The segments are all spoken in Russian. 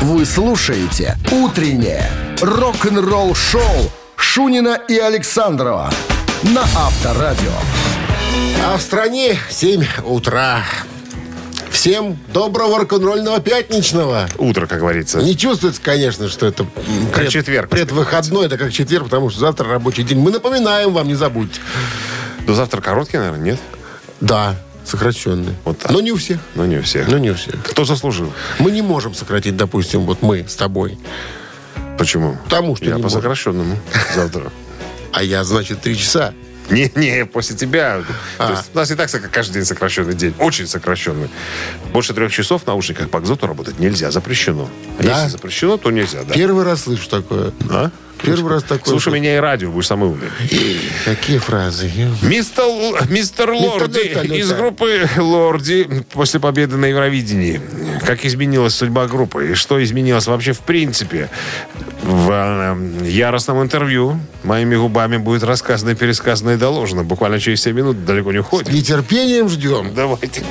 Вы слушаете «Утреннее рок-н-ролл-шоу» Шунина и Александрова на Авторадио. А в стране 7 утра. Всем доброго рок-н-ролльного пятничного. Утро, как говорится. Не чувствуется, конечно, что это Как четверг. Предвыходной, это как четверг, потому что завтра рабочий день. Мы напоминаем вам, не забудьте. До завтра короткий, наверное, нет? Да, сокращенный. Вот так. Но не у всех. Но не у всех. Но не у всех. Кто заслужил? Мы не можем сократить, допустим, вот мы с тобой. Почему? Потому что Я не по можем. сокращенному завтра. А я, значит, три часа. Не-не, после тебя. А. То есть у нас и так каждый день сокращенный день. Очень сокращенный. Больше трех часов в наушниках по экзоту работать нельзя. Запрещено. А Да? Если запрещено, то нельзя, да. Первый раз слышу такое. А? Первый раз такое. Слушай меня и радио, будешь самый умный. Какие фразы? Мистер, мистер Лорди ну-ка. из группы Лорди после победы на Евровидении. Как изменилась судьба группы и что изменилось вообще в принципе? В э, яростном интервью моими губами будет рассказано, пересказано и доложено. Буквально через 7 минут далеко не С уходит. нетерпением ждем. Давайте.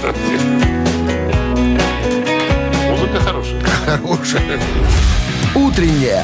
Музыка хорошая. Хорошая. «Утреннее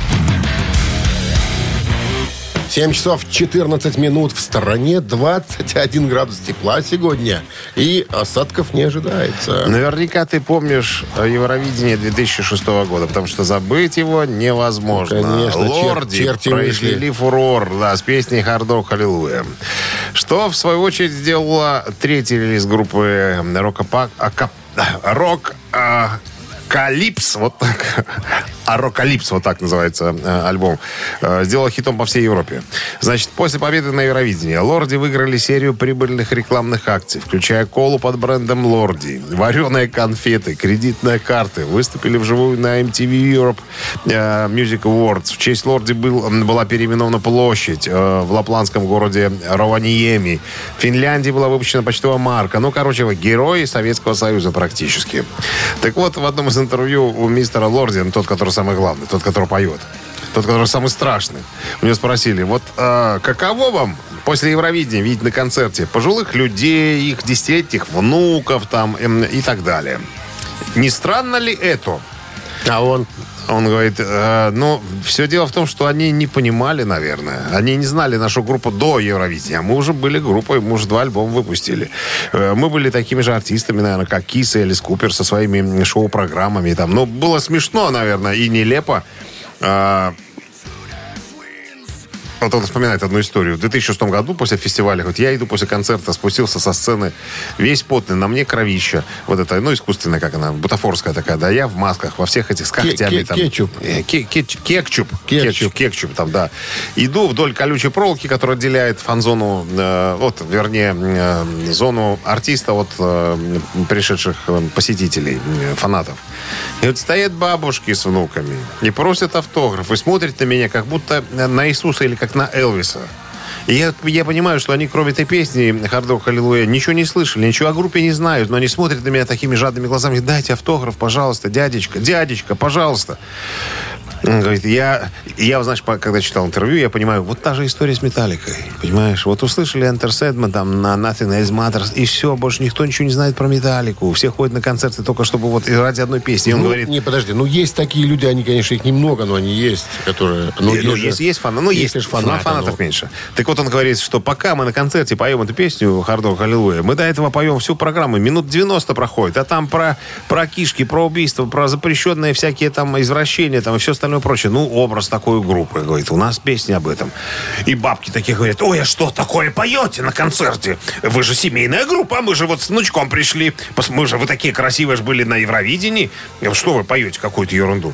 7 часов 14 минут в стороне, 21 градус тепла сегодня. И осадков не ожидается. Наверняка ты помнишь э, Евровидение 2006 года, потому что забыть его невозможно. Ну, конечно, чер- Лорди черти произвели вышли. фурор да, с песней «Hard Rock Hallelujah». Что, в свою очередь, сделала третий релиз группы Рокопак... Рок... а, Калипс, вот так. Arockalypse, вот так называется э, альбом. Э, сделал хитом по всей Европе. Значит, после победы на Евровидении Lordi выиграли серию прибыльных рекламных акций, включая колу под брендом Lordi, вареные конфеты, кредитные карты. Выступили вживую на MTV Europe э, Music Awards. В честь Lordi был, была переименована площадь э, в лапландском городе Рованиеми. В Финляндии была выпущена почтовая марка. Ну, короче, герои Советского Союза практически. Так вот, в одном из интервью у мистера Лорди, ну, тот, который самый главный, тот, который поет, тот, который самый страшный, у него спросили, вот э, каково вам после Евровидения видеть на концерте пожилых людей, их десятилетних внуков там эм, и так далее? Не странно ли это? А он Он говорит, «Э, ну, все дело в том, что они не понимали, наверное. Они не знали нашу группу до Евровидения. Мы уже были группой, мы уже два альбома выпустили. Э, Мы были такими же артистами, наверное, как Kiss и Элис Купер со своими шоу-программами. Там. Ну, было смешно, наверное, и нелепо. А, вот он вспоминает одну историю. В 2006 году после фестиваля, вот я иду после концерта, спустился со сцены, весь потный, на мне кровища. Вот это, ну, искусственная, как она, бутафорская такая, да, я в масках, во всех этих с когтями. ке- там. кетчуп. Э, ке- кетч- Кекчуп. Кетчуп. Кетчуп, кетчуп там, да. Иду вдоль колючей проволоки, которая отделяет фан-зону, э, вот, вернее, э, зону артиста от э, пришедших э, посетителей, э, фанатов. И вот стоят бабушки с внуками и просят автограф, и смотрят на меня, как будто на Иисуса или как на Элвиса. И я, я понимаю, что они, кроме этой песни «Hard Rock Hallelujah», ничего не слышали, ничего о группе не знают, но они смотрят на меня такими жадными глазами, дайте автограф, пожалуйста, дядечка, дядечка, пожалуйста. Он говорит, я, я, знаешь, по- когда читал интервью, я понимаю, вот та же история с Металликой, понимаешь? Вот услышали Enter Sandman там на Nothing Else Matters, и все, больше никто ничего не знает про Металлику. Все ходят на концерты только чтобы вот ради одной песни. И он Ну, говорит, не, подожди, ну есть такие люди, они, конечно, их немного, но они есть, которые... Ну, же- есть, есть фанаты, ну, есть, конечно, фанаты, фанатов ну. меньше. Так вот он говорит, что пока мы на концерте поем эту песню «Hard Rock Hallelujah», мы до этого поем всю программу, минут 90 проходит, а там про, про кишки, про убийства, про запрещенные всякие там извращения там и все остальное прочее. Ну, образ такой группы, говорит, у нас песни об этом. И бабки такие говорят, ой, а что такое поете на концерте? Вы же семейная группа, мы же вот с внучком пришли, мы же, вы такие красивые же были на Евровидении, что вы поете какую-то ерунду?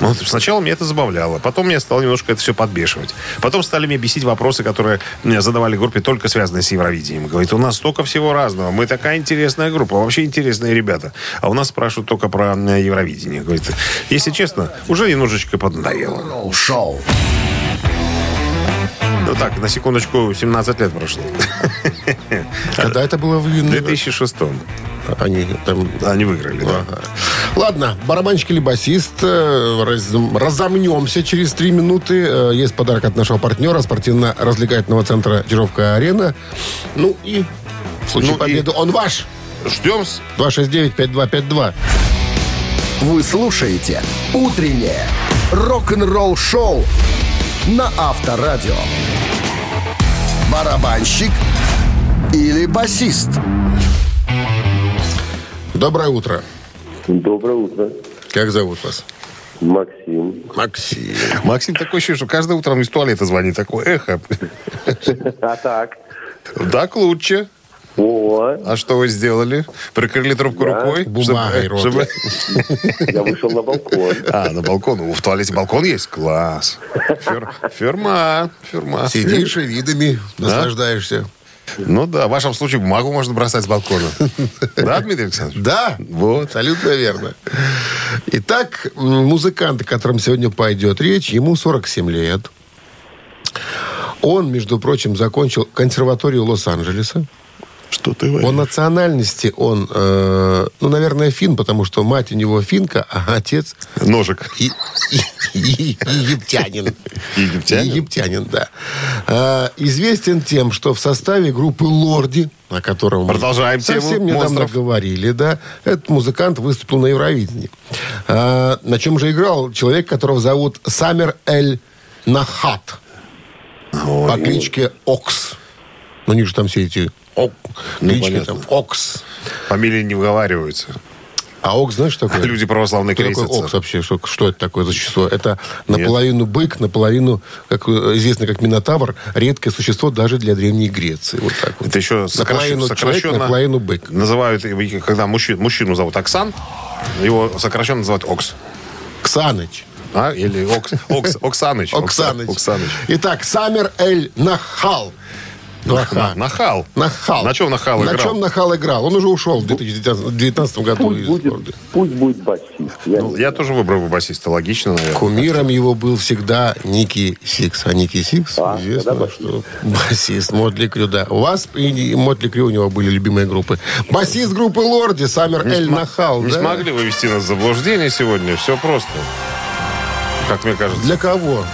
Ну, сначала меня это забавляло, потом меня стало немножко это все подбешивать. Потом стали меня бесить вопросы, которые мне задавали группе, только связанные с Евровидением. Говорит, у нас столько всего разного, мы такая интересная группа, вообще интересные ребята. А у нас спрашивают только про э, Евровидение. Говорит, если честно, уже немножечко поднадоело. Шоу. Ну так, на секундочку, 17 лет прошло. Когда это было в В 2006 Они там... они выиграли, да. Ага. Ладно, барабанщик или басист, э, раз- разомнемся через три минуты. Э, Есть подарок от нашего партнера, спортивно-развлекательного центра «Чижовка-арена». Ну и случае Ну и- победы он ваш. Ждем. 269-5252. Вы слушаете «Утреннее рок-н-ролл-шоу» на Авторадио. Барабанщик или басист? Доброе утро. Доброе утро. Как зовут вас? Максим. Максим. Максим такой ощущение, что каждое утро из туалета звонит. Такое эхо. А так? Так лучше. О, А что вы сделали? Прикрыли трубку Да. рукой? Бумагой рот. чтобы- я вышел на балкон. А, на балкон. В туалете балкон есть? Класс. Фер- Ферма. Ферма. Сидишь и видами наслаждаешься. Ну да, в вашем случае бумагу можно бросать с балкона. Да, Дмитрий Александрович? Да, Вот. абсолютно верно. Итак, музыкант, о котором сегодня пойдет речь, ему 47 лет. Он, между прочим, закончил консерваторию Лос-Анджелеса. Что ты По национальности он, э, ну, наверное, фин, потому что мать у него финка, а отец Ножик. и, и- и- египтянин. Египтянин? Египтянин, да. А, известен тем, что в составе группы «Лорди», о котором мы Продолжаем тему совсем недавно монстров. говорили, да, этот музыкант выступил на Евровидении. А, на чем же играл человек, которого зовут Самер Эль Нахат по кличке Окс. Ну, у них же там все эти ок- клички понятно. там Окс. Фамилии не выговариваются. А Окс, знаешь, что такое? Люди православные такой крестятся. Окс вообще? Что, что это такое за существо? Это наполовину бык, наполовину, как э, известно, как Минотавр, редкое существо даже для Древней Греции. Вот так вот. Это еще наполовину сокращенно, человек, наполовину бык. Называют, когда мужчину, мужчину зовут Оксан, его сокращенно называют Окс. Ксаныч. А? Или Окс, Окс, Оксаныч. Оксаныч. Оксаныч. Итак, Самер Эль Нахал. Два Х. На- Нахал. Нахал. На чем Нахал На играл? чем Нахал играл? Он уже ушел в 2019 году Пусть из будет, Лорды. пусть будет басист. Я Ну, я тоже выбрал бы басиста. Логично, наверное. Кумиром его был всегда Ники Сикс. А Ники Сикс, А, известно, басист. что басист Mötley Crüe, да. У вас и Mötley Crüe у него были любимые группы. Басист группы Lordi, Самер Эль Нахал. Не да? смогли вывести нас в заблуждение сегодня. Все просто. Как мне кажется. Для кого?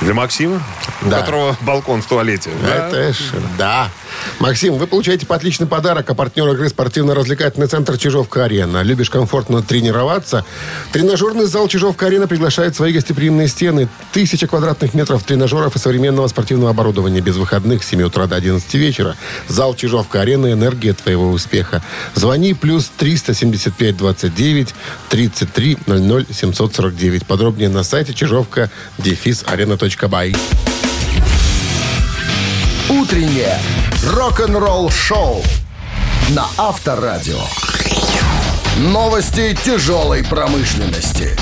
Для Максима, у Да. которого балкон в туалете. Да? Это ж, да. Максим, вы получаете по отличный подарок, а партнер игры спортивно-развлекательный центр «Чижовка-арена». Любишь комфортно тренироваться? Тренажерный зал «Чижовка-арена» приглашает свои гостеприимные стены. Тысяча квадратных метров тренажеров и современного спортивного оборудования без выходных с 7 утра до 11 вечера. Зал «Чижовка-арена» – энергия твоего успеха. Звони плюс 375 29 33 00 749. Подробнее на сайте чижовка дефис арена.бай. «Утреннее рок-н-ролл-шоу» на Авторадио. Новости тяжелой промышленности.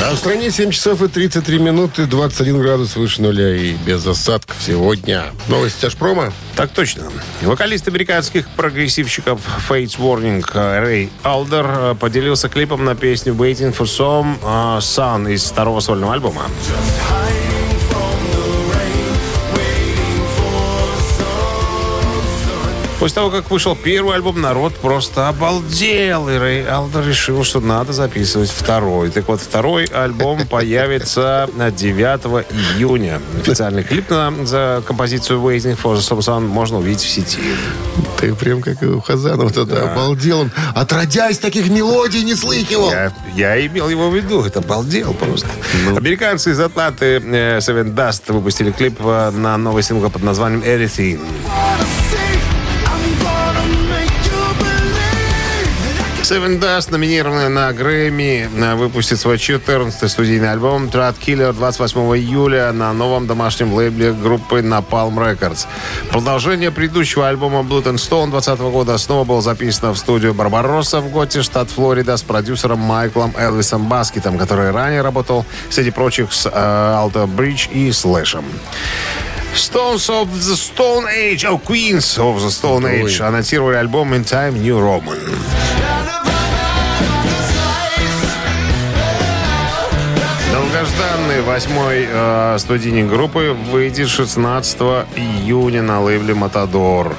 А в стране 7 часов и 33 минуты, 21 градус выше нуля и без осадков сегодня. Новости Тяжпрома. Так точно. Вокалист американских прогрессивщиков Fates Warning э, Рэй Алдер э, поделился клипом на песню Waiting for Some э, Sun из второго сольного альбома. После того, как вышел первый альбом, народ просто обалдел. И Рэй Алдер решил, что надо записывать второй. Так вот, второй альбом появится 9 июня. Официальный клип на, за композицию Waiting for the Sun можно увидеть в сети. Ты прям как у Хазанова тогда обалдел. Он, отродясь, таких мелодий не слыхивал. Я, я имел его в виду. Это обалдел просто. Американцы из Атланты э, Seven Dust выпустили клип э, на новый сингл под названием Everything. Seven Dust, номинированная на Грэмми, э, выпустит свой 14-й студийный альбом Trad Killer 28 июля на новом домашнем лейбле группы Napalm Records. Продолжение предыдущего альбома Blood and Stone 20 года снова было записано в студию Барбаросса в Готе, штат Флорида, с продюсером Майклом Элвисом Баскетом, который ранее работал, среди прочих, с э, Alto Bridge и Слэшем. Stones of the Stone Age, oh, Queens of the Stone Age анонсировали альбом In Time New Roman. Долгожданный восьмой э, студийник группы выйдет 16 июня на лейбле «Матадор».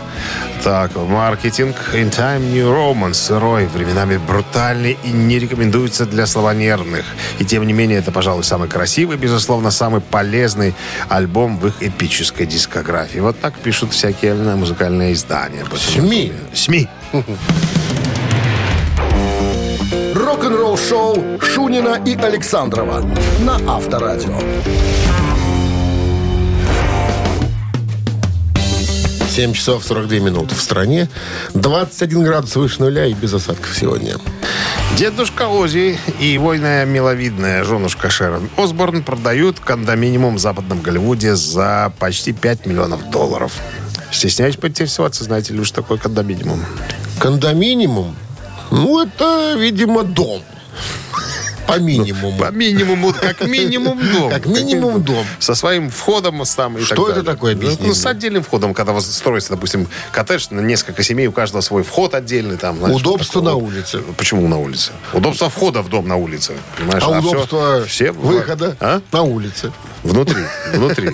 Так, маркетинг In Time New Romance сырой, временами брутальный и не рекомендуется для слабонервных. И тем не менее, это, пожалуй, самый красивый, безусловно, самый полезный альбом в их эпической дискографии. Вот так пишут всякие музыкальные издания. СМИ. СМИ. Рок-н-ролл шоу Шунина и Александрова на Авторадио. 7 часов 42 минуты в стране. 21 градус выше нуля и без осадков сегодня. Дедушка Ози и войная миловидная женушка Шерон Осборн продают кондоминиум в западном Голливуде за почти 5 миллионов долларов. Стесняюсь поинтересоваться, знаете ли, что такое кондоминиум? Кондоминиум? Ну, это, видимо, дом. По минимуму. По минимуму, как минимум дом. Как минимум дом. Со своим входом там и Что это такое, Ну, объясни Ну, мне. с отдельным входом, когда строится, допустим, коттедж на несколько семей, у каждого свой вход отдельный. Там, знаешь, Удобство на улице. Почему на улице? Удобство входа в дом на улице. Понимаешь? А всё- удобство все выхода А? на улице. Внутри, внутри.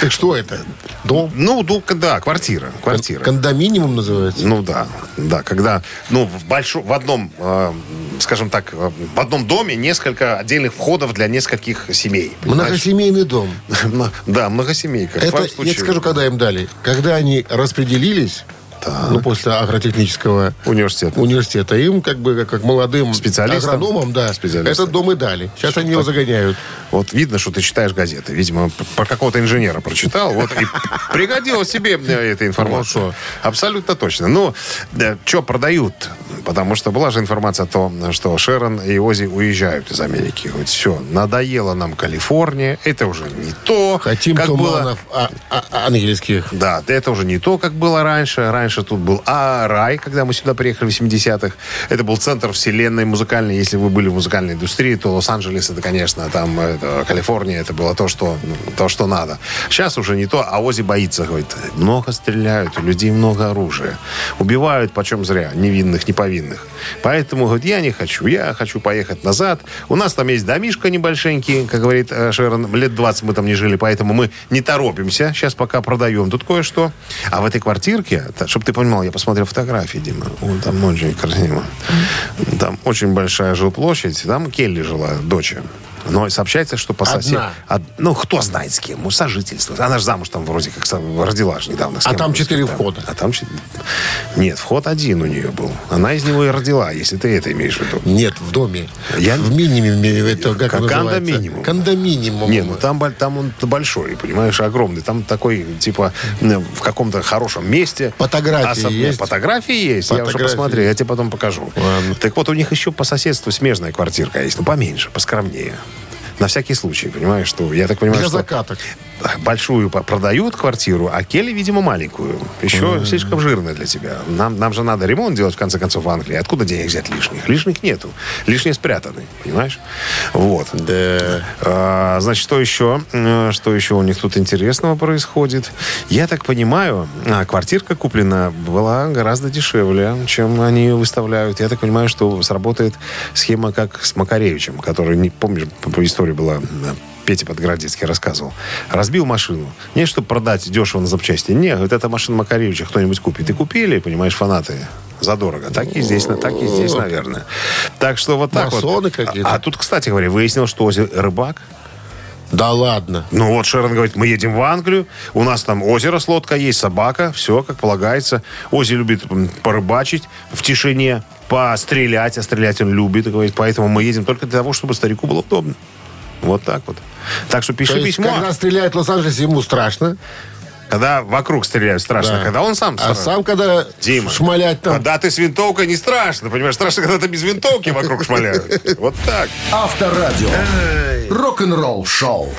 Так что это? Дом? Ну, ду- да, квартира, квартира. Кондоминиум называется? Ну да, да, когда, ну, в большом, в одном, э, скажем так, э, в одном доме несколько отдельных входов для нескольких семей. понимаешь? Многосемейный дом. Да, многосемейка. Это, я тебе скажу, когда им дали. Когда они распределились, ну, после агротехнического Университет. университета, им как бы как, молодым Специалистам? агрономам, да, этот дом и дали. Сейчас они его загоняют. Вот видно, что ты читаешь газеты. Видимо, про какого-то инженера прочитал. Вот и пригодилась себе э, эта информация. Ну, Абсолютно точно. Ну, что продают? Потому что была же информация о том, что Шерон и Ози уезжают из Америки. Вот все, надоело нам Калифорния. Это уже не то, Хотим как было. туманов а- а- ангельских. Да, это уже не то, как было раньше. Раньше тут был а рай, когда мы сюда приехали в 70-х. Это был центр вселенной музыкальной. Если вы были в музыкальной индустрии, то Лос-Анджелес, это, конечно, там это, Калифорния, это было то что, то, что надо. Сейчас уже не то, а Ози боится, говорит, много стреляют, у людей много оружия. Убивают почем зря, невинных, неповинных. Поэтому, говорит, я не хочу, я хочу поехать назад. У нас там есть домишка небольшенький, как говорит э, Шерон, лет 20 мы там не жили, поэтому мы не торопимся. Сейчас пока продаем тут кое-что. А в этой квартирке, чтобы ты понимал, я посмотрел фотографии, Дима, Вон там очень красиво. Там очень большая жилплощадь, там Келли жила, дочь. Но сообщается, что по соседу... Одна. ну, кто знает с кем. Ну, сожительство. Она же замуж там вроде как родила же недавно. А там четыре входа. А там Нет, вход один у нее был. Она из него и родила, если ты это имеешь в виду. Нет, в доме. Я- В минимуме, это как называется? кондоминиум. Кондоминиум. Не, ну там, там он большой, понимаешь, огромный. Там такой, типа, в каком-то хорошем месте. Фотографии есть? Фотографии есть. Я уже Фотографии. посмотрю, я тебе потом покажу. Ладно. Так вот, у них еще по соседству смежная квартирка есть. Ну, поменьше, поскромнее. На всякий случай, понимаешь, что... Я так понимаю, Для что... закаток. Большую продают квартиру, а Келли, видимо, маленькую. Еще слишком жирная для тебя. Нам, нам же надо ремонт делать, в конце концов, в Англии. Откуда денег взять лишних? Лишних нету. Лишние спрятаны, понимаешь? Вот. Да. А, значит, что еще? Что еще у них тут интересного происходит? Я так понимаю, а, квартирка куплена была гораздо дешевле, чем они ее выставляют. Я так понимаю, что сработает схема как с Макаревичем, который, не помнишь, по, по истории была, Петя Подгородецкий рассказывал. Разбил машину. Не, чтобы продать дешево на запчасти. Не, вот эта машина Макаревича кто-нибудь купит. И купили, понимаешь, фанаты. Задорого. Так и здесь, так и здесь, наверное. Так что вот так Масоны вот. какие-то. А, а тут, кстати говоря, выяснилось, что Ози рыбак. Да ладно. Ну вот Шерон говорит, мы едем в Англию, у нас там озеро с лодкой есть, собака, все как полагается. Ози любит порыбачить в тишине, пострелять, а стрелять он любит, говорит, поэтому мы едем только для того, чтобы старику было удобно. Вот так вот. Так что пиши То есть, письмо. когда стреляет в Лос-Анджелесе, ему страшно. Когда вокруг стреляют, страшно. Да. Когда он сам А страшно. сам, когда Дима, шмалять там... когда ты с винтовкой, не страшно, понимаешь? Страшно, когда ты без винтовки вокруг шмаляют. Вот так. Авторадио. Рок-н-ролл шоу.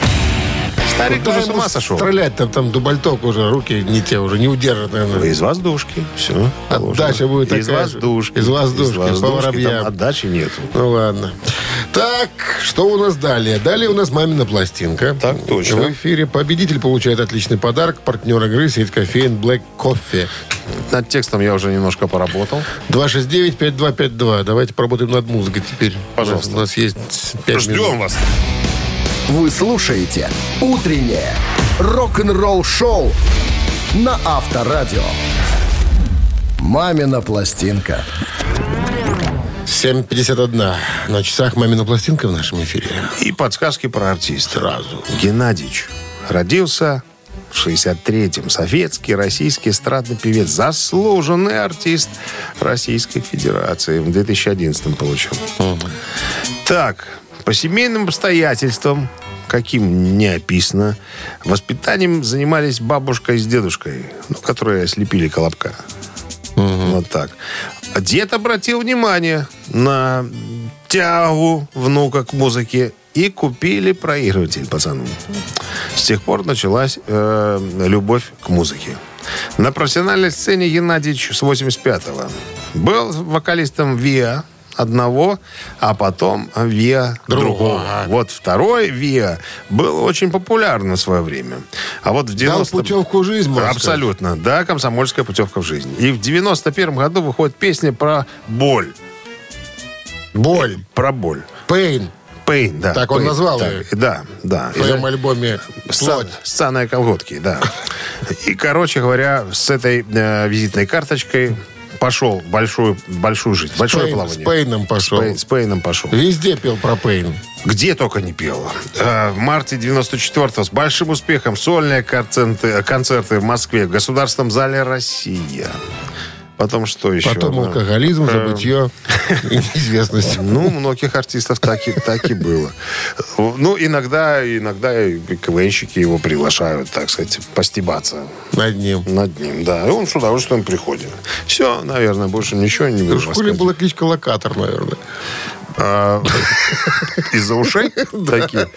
Старик Куда тоже с ума сошел. Стрелять там, там дубальток уже, руки не те уже, не удержат, наверное. Из воздушки. Все. Отдача будет Из такая же. воздушки. Из воздушки, по воробьям. Отдачи нету. Ну ладно. Так, что у нас далее? Далее у нас мамина пластинка. Так точно. В эфире победитель получает отличный подарок. Партнер игры сеть кофеин Black Coffee. Над текстом я уже немножко поработал. 269-5252. Давайте поработаем над музыкой теперь. Пожалуйста. У нас, у нас есть 5 минут. Ждем вас. Вы слушаете «Утреннее рок-н-ролл-шоу» на Авторадио. «Мамина пластинка». 7.51 на часах «Мамина пластинка» в нашем эфире. И подсказки про артиста. Сразу. Геннадьевич родился в 63-м. Советский, российский эстрадный певец. Заслуженный артист Российской Федерации. В 2011-м получил. Так, по семейным обстоятельствам, каким не описано, воспитанием занимались бабушка с дедушкой, ну, которые слепили колобка. Вот так. А Дед обратил внимание на тягу внука к музыке и купили проигрыватель пацану. С тех пор началась э, любовь к музыке. На профессиональной сцене Геннадьевич с 85-го был вокалистом ВИА одного, а потом ВИА другого. Другого. Вот второй ВИА был очень популярен в свое время. А вот в 90 Дал путевку в жизнь, можно сказать. Абсолютно, да, комсомольская путевка в жизнь. И в 91 году выходит песня про боль. Боль. Про боль. Пейн. Пейн, да. Так он Pain. назвал Так, ее. Да, да. В своем альбоме «Плоть». сцена колготки, да. И, короче говоря, с этой э, визитной карточкой пошел большую, большую жизнь, большое Пейн- плавание. с Пейном пошел. С, Пей- с Пейном пошел. Везде пел про Пейн. Где только не пел. Э, В марте 94-го с большим успехом сольные концерты, концерты в Москве в Государственном зале «Россия». Потом что еще? Потом алкоголизм, забытье и неизвестность. Ну, многих артистов так и, так и было. Ну, иногда, иногда и КВНщики его приглашают, так сказать, постебаться Над ним. над ним. Да, и он с удовольствием приходит. Все, наверное, больше ничего не буду В школе была кличка Локатор, наверное. А, Из-за ушей такие.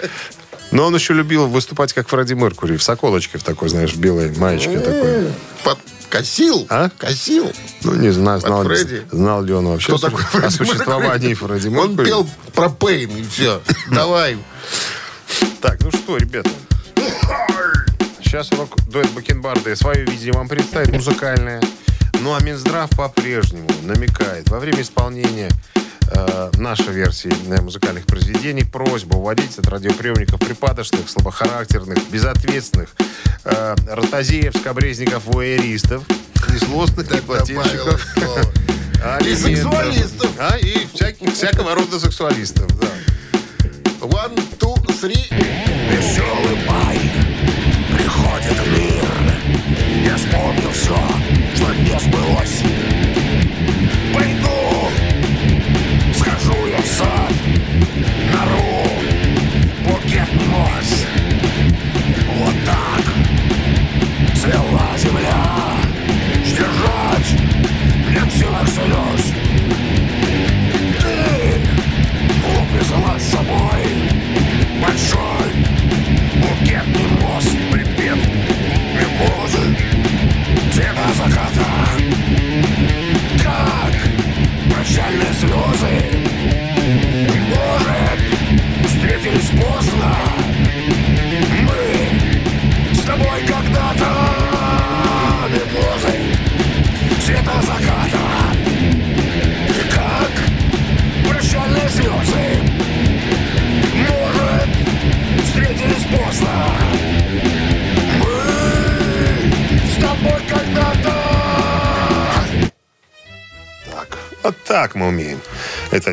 Но он еще любил выступать как Фредди Меркури в соколочке, в такой, знаешь, в белой маечке такой. Под- Косил? А? Косил. Ну, не знаю, знал, ли- Фредди? знал ли он вообще Кто такой о Фредди существовании Меркьюри? Фредди Он Меркури. пел про Пейн, и все. Давай. Так, ну что, ребята. Сейчас рок-дуэт Бакенбарды свое видение вам представит музыкальное. Ну а Минздрав по-прежнему намекает во время исполнения э, нашей версии э, музыкальных произведений просьба уводить от радиоприемников припадочных, слабохарактерных, безответственных, э, ротозеев, скобрезников, вуэристов, незлостных неплательщиков. И сексуалистов. А, и всяких, всякого рода сексуалистов, да. One, two, three. Веселый май приходит в мир Я вспомню все, что не сбылось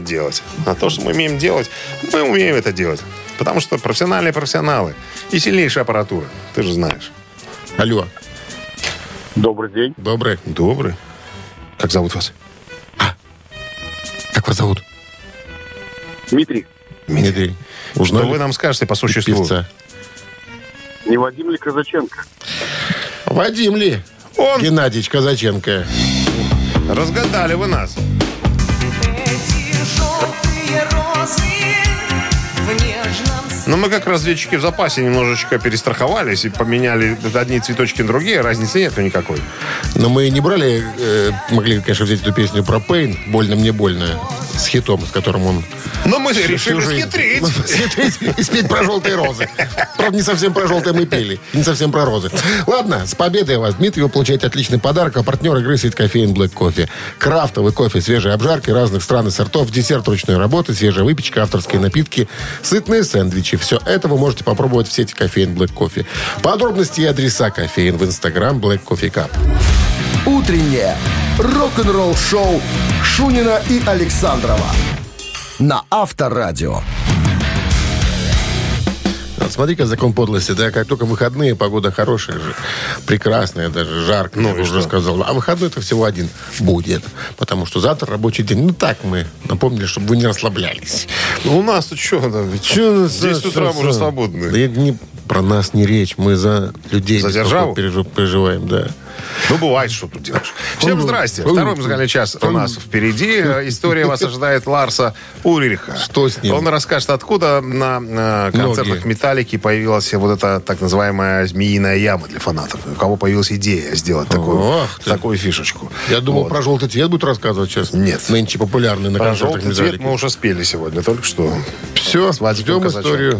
делать. А то, что мы умеем делать, мы умеем это делать. Потому что профессиональные профессионалы и сильнейшая аппаратура. Ты же знаешь. Алло. Добрый день. Добрый. Добрый. Как зовут вас? Как вас зовут? Дмитрий, Дмитрий. Что Узнали вы нам скажете по существу? певца? не Вадим ли Казаченко? Вадим ли? Он. Геннадьевич Казаченко. Разгадали вы нас. Но мы как разведчики в запасе немножечко перестраховались и поменяли одни цветочки на другие. Разницы нету никакой. Но мы не брали, э, могли, конечно, взять эту песню про Пейн, «Больно мне больно». С хитом, с которым он Но мы всю решили жизнь- схитрить. Схитрить и спеть про желтые розы. Правда, не совсем про желтые мы пели. Не совсем про розы. Ладно, с победой вас, Дмитрий. Вы получаете отличный подарок. А партнер игры сеть кофеин Black Кофе. Крафтовый кофе, свежие обжарки разных стран и сортов, десерт ручной работы, свежая выпечка, авторские напитки, сытные сэндвичи. Все это вы можете попробовать в сети кофеин Black Кофе. Подробности и адреса кофеин в инстаграм Black Coffee Cup. Утреннее рок-н-ролл-шоу Шунина и Александрова на Авторадио. Вот смотри-ка закон подлости, да, как только выходные, погода хорошая же, прекрасная, даже жарко, Ну я уже что? сказал. А выходной это всего один будет, потому что завтра рабочий день. Ну так мы напомнили, чтобы вы не расслаблялись. Ну, у нас тут что? да, Че у нас, В 10 утра мы уже Да свободны. я не, про нас не речь, мы за людей За державу? пережи- переживаем, да. Ну, бывает, что тут делаешь. Всем здрасте. Второй музыкальный час у нас впереди. История вас ожидает Ларса Ульриха. Что с ним? Он расскажет, откуда на э, концертах Ноги. «Металлики» появилась вот эта так называемая змеиная яма для фанатов. У кого появилась идея сделать такую, такую фишечку. Я думал, Вот. про желтый цвет будет рассказывать сейчас. Нет. Нынче популярный на Про концертах желтый цвет «Металлики». мы уже спели сегодня, только что. Все, ждем историю.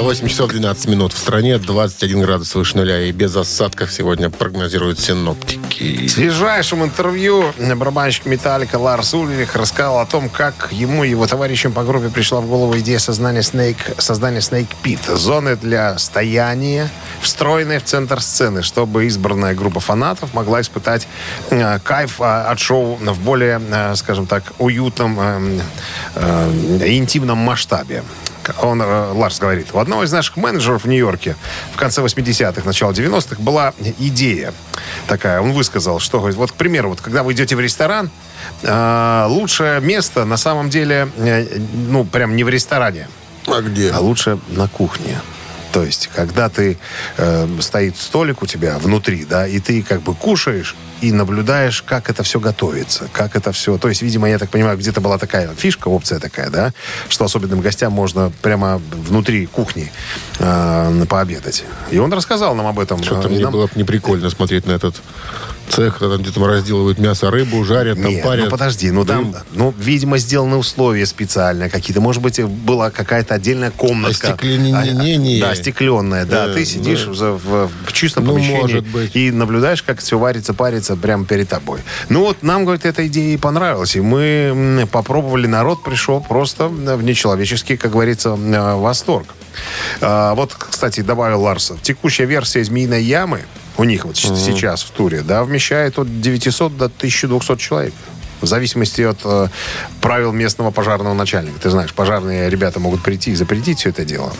8 часов 12 минут в стране, 21 градус выше нуля и без осадков сегодня прогнозируют синоптики. В свежайшем интервью барабанщик «Металлика» Ларс Ульрих рассказал о том, как ему и его товарищам по группе пришла в голову идея создания Snake, создания Snake Pit, зоны для стояния, встроенной в центр сцены, чтобы избранная группа фанатов могла испытать э, кайф э, от шоу в более, э, скажем так, уютном э, э, интимном масштабе. Он, э, Ларс говорит, у одного из наших менеджеров в Нью-Йорке в конце 80-х, начало 90-х была идея такая. Он высказал, что, вот, к примеру, вот, когда вы идете в ресторан, э, лучшее место на самом деле, э, ну, прям не в ресторане, А где? а лучше на кухне. То есть, когда ты э, стоит столик у тебя внутри, да, и ты как бы кушаешь и наблюдаешь, как это все готовится, как это все. То есть, видимо, я так понимаю, где-то была такая фишка, опция такая, да, что особенным гостям можно прямо внутри кухни э, пообедать. И он рассказал нам об этом. Что-то Э, мне нам- было бы неприкольно смотреть на этот цех, там где-то разделывают мясо, рыбу, жарят, там Нет, парят. ну подожди, ну там, Дым. ну, видимо, сделаны условия специальные какие-то. Может быть, была какая-то отдельная комнатка. Остекленение. Да, стекленная, да. Да, Ты сидишь да. в, в чистом Ну, помещении и наблюдаешь, как все варится, парится прямо перед тобой. Ну вот нам, говорит, эта идея и понравилась. И мы попробовали, народ пришел просто в нечеловеческий, как говорится, восторг. А, Вот, кстати, добавил Ларса. Текущая версия «Змеиной ямы» у них вот сейчас в туре, да, вмещает от 900 до 1200 человек. В зависимости от э, правил местного пожарного начальника. Ты знаешь, пожарные ребята могут прийти и запретить все это дело.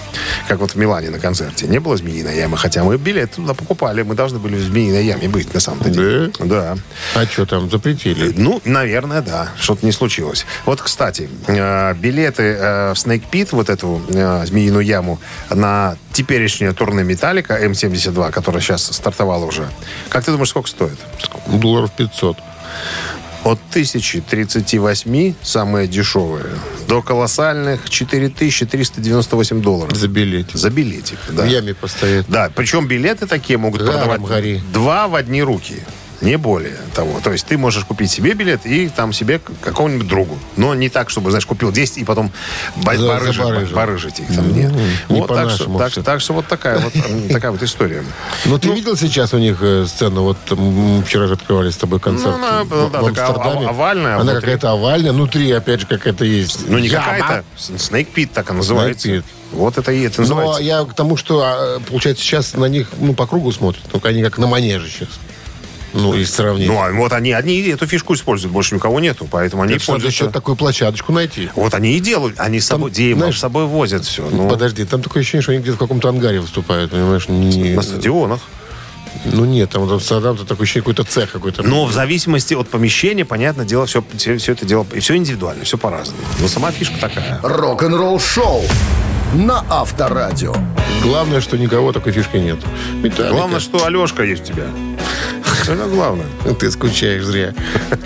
Как вот в Милане на концерте. Не было змеиной ямы, хотя мы билет туда покупали. Мы должны были в змеиной яме быть, на самом-то деле. Да. А что там, запретили? Ну, наверное, да. Что-то не случилось. Вот, кстати, э, билеты э, в Snake Pit, вот эту э, змеиную яму, на теперешнее турне Металлика М72, которая сейчас стартовала уже. Как ты думаешь, сколько стоит? Долларов 500. От 1038, самые дешевые, до колоссальных 4398 долларов. За билетик. За билетик, да. В яме постоять. Да, причем билеты такие могут Гаром продавать гори. два в одни руки. Не более того. То есть ты можешь купить себе билет и там себе какому-нибудь другу. Но не так, чтобы, знаешь, купил 10 и потом барыжить, их там. Нет. не Вот так, что, так, так что вот такая вот, такая вот история. Ну, ты видел сейчас у них э, сцену? Вот вчера же открывали с тобой концерт Ну, ну, да, в Амстердаме. ов- овальная, а Она какая-то овальная. Внутри, опять же, какая-то есть. Ну, не какая-то. Snake Pit так и называется. Snake Pit. Вот это и это Но называется. я к тому, что, а, получается, сейчас на них ну, по кругу смотрят. Только они как на манеже сейчас. Ну, и сравнить. Ну, а вот они, они эту фишку используют, больше никого нету, поэтому они надо пользуются. еще такую площадку найти. Вот они и делают, они с собой, Дима, знаешь, с собой возят все. Ну, Подожди, там такое ощущение, что они где-то в каком-то ангаре выступают, понимаешь? Не... на стадионах. Ну нет, там, там, там, там такое ощущение, какой-то цех какой-то. Но в зависимости от помещения, понятное дело, все, все, все это дело, и все индивидуально, все по-разному. Но сама фишка такая. Рок-н-ролл-шоу на Авторадио. Главное, что никого такой фишки нет. Металлика. Главное, что Алешка есть у тебя. Это главное. Ты скучаешь зря.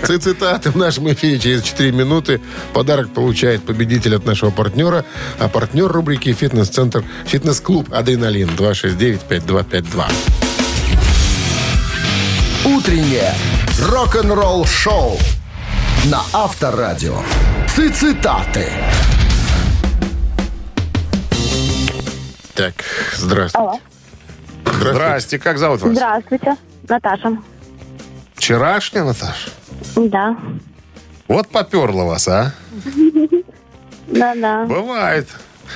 Цитаты в нашем эфире через 4 минуты. Подарок получает победитель от нашего партнера. А партнер рубрики «Фитнес-центр», фитнес-клуб «Адреналин» 269-5252. Утреннее рок-н-ролл-шоу на Авторадио. Цитаты. Так, здравствуйте. Алло. Здравствуйте. Здрасте, как зовут вас? Здравствуйте, Наташа. Вчерашняя, Наташа? Да, Вот поперла вас, а? да-да. Бывает.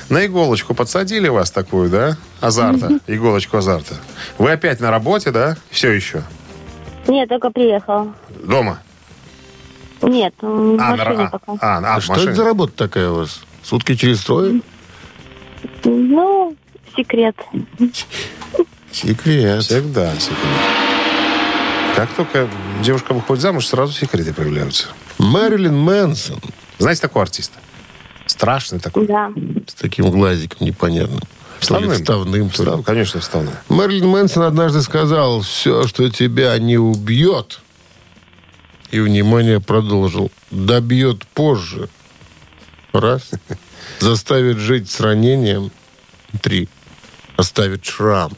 На иголочку подсадили вас такую, да? Азарта. Иголочку азарта. Вы опять на работе, да? Все еще? Нет, только приехала. Дома? Нет, в А, на машине ра- пока. а, а, А в что это за работа такая у вас? Сутки через трое? Ну, секрет. Секрет. Всегда секрет. Как только девушка выходит замуж, сразу секреты появляются. Мэрилин Мэнсон Знаете такого артиста? Страшный такой. Да. с таким глазиком непонятным. Вставным. Вставным. ли. Встав- Конечно, вставной. Мэрилин Мэнсон однажды сказал, все, что тебя не убьет, и, внимание, продолжил, добьет позже. Раз. Заставит жить с ранением. Три. Оставит шрам.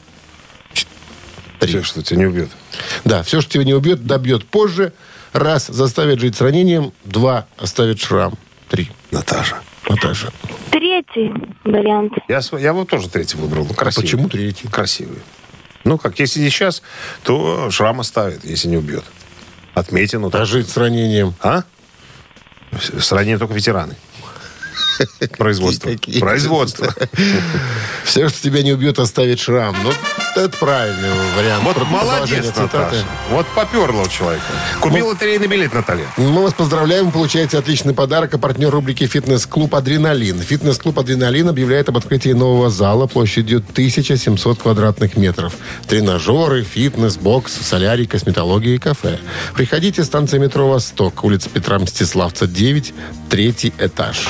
Все, что тебя не убьет. Да, все, что тебя не убьет, добьет позже. Раз. Заставит жить с ранением. Два. Оставит шрам. Три. Наташа. Наташа. Третий вариант. Я, я вот тоже третий выбрал. Ну, красивый. почему третий? Красивый. Ну, как если не сейчас, то шрам оставит, если не убьет. Отметину. А так. жить с ранением. А? С ранее только ветераны. Производство. Производство. Все, что тебя не убьет, оставит шрам. Ну, это правильный вариант. Вот молодец. Наташа. Вот поперло у человека. Купил лотерейный билет, Наталья. Мы вас поздравляем, получаете отличный подарок. А партнер рубрики «Фитнес-клуб Адреналин». Фитнес-клуб «Адреналин» объявляет об открытии нового зала площадью 1700 квадратных метров. Тренажеры, фитнес, бокс, солярий, косметология и кафе. Приходите, станция метро «Восток», улица Петра Мстиславца, 9, третий этаж.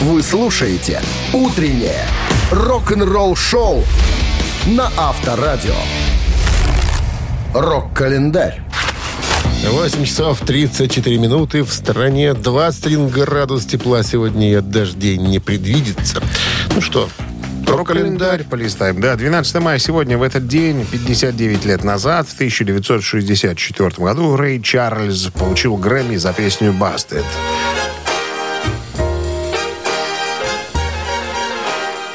Вы слушаете «Утреннее рок-н-ролл-шоу» на Авторадио. Рок-календарь. 8 часов 34 минуты. В стране 21 градус тепла сегодня и от дождей не предвидится. Ну что, Рок-календарь полистаем. Да, 12 мая сегодня, в этот день, 59 лет назад, в 1964 году, Рэй Чарльз получил Грэмми за песню «Busted».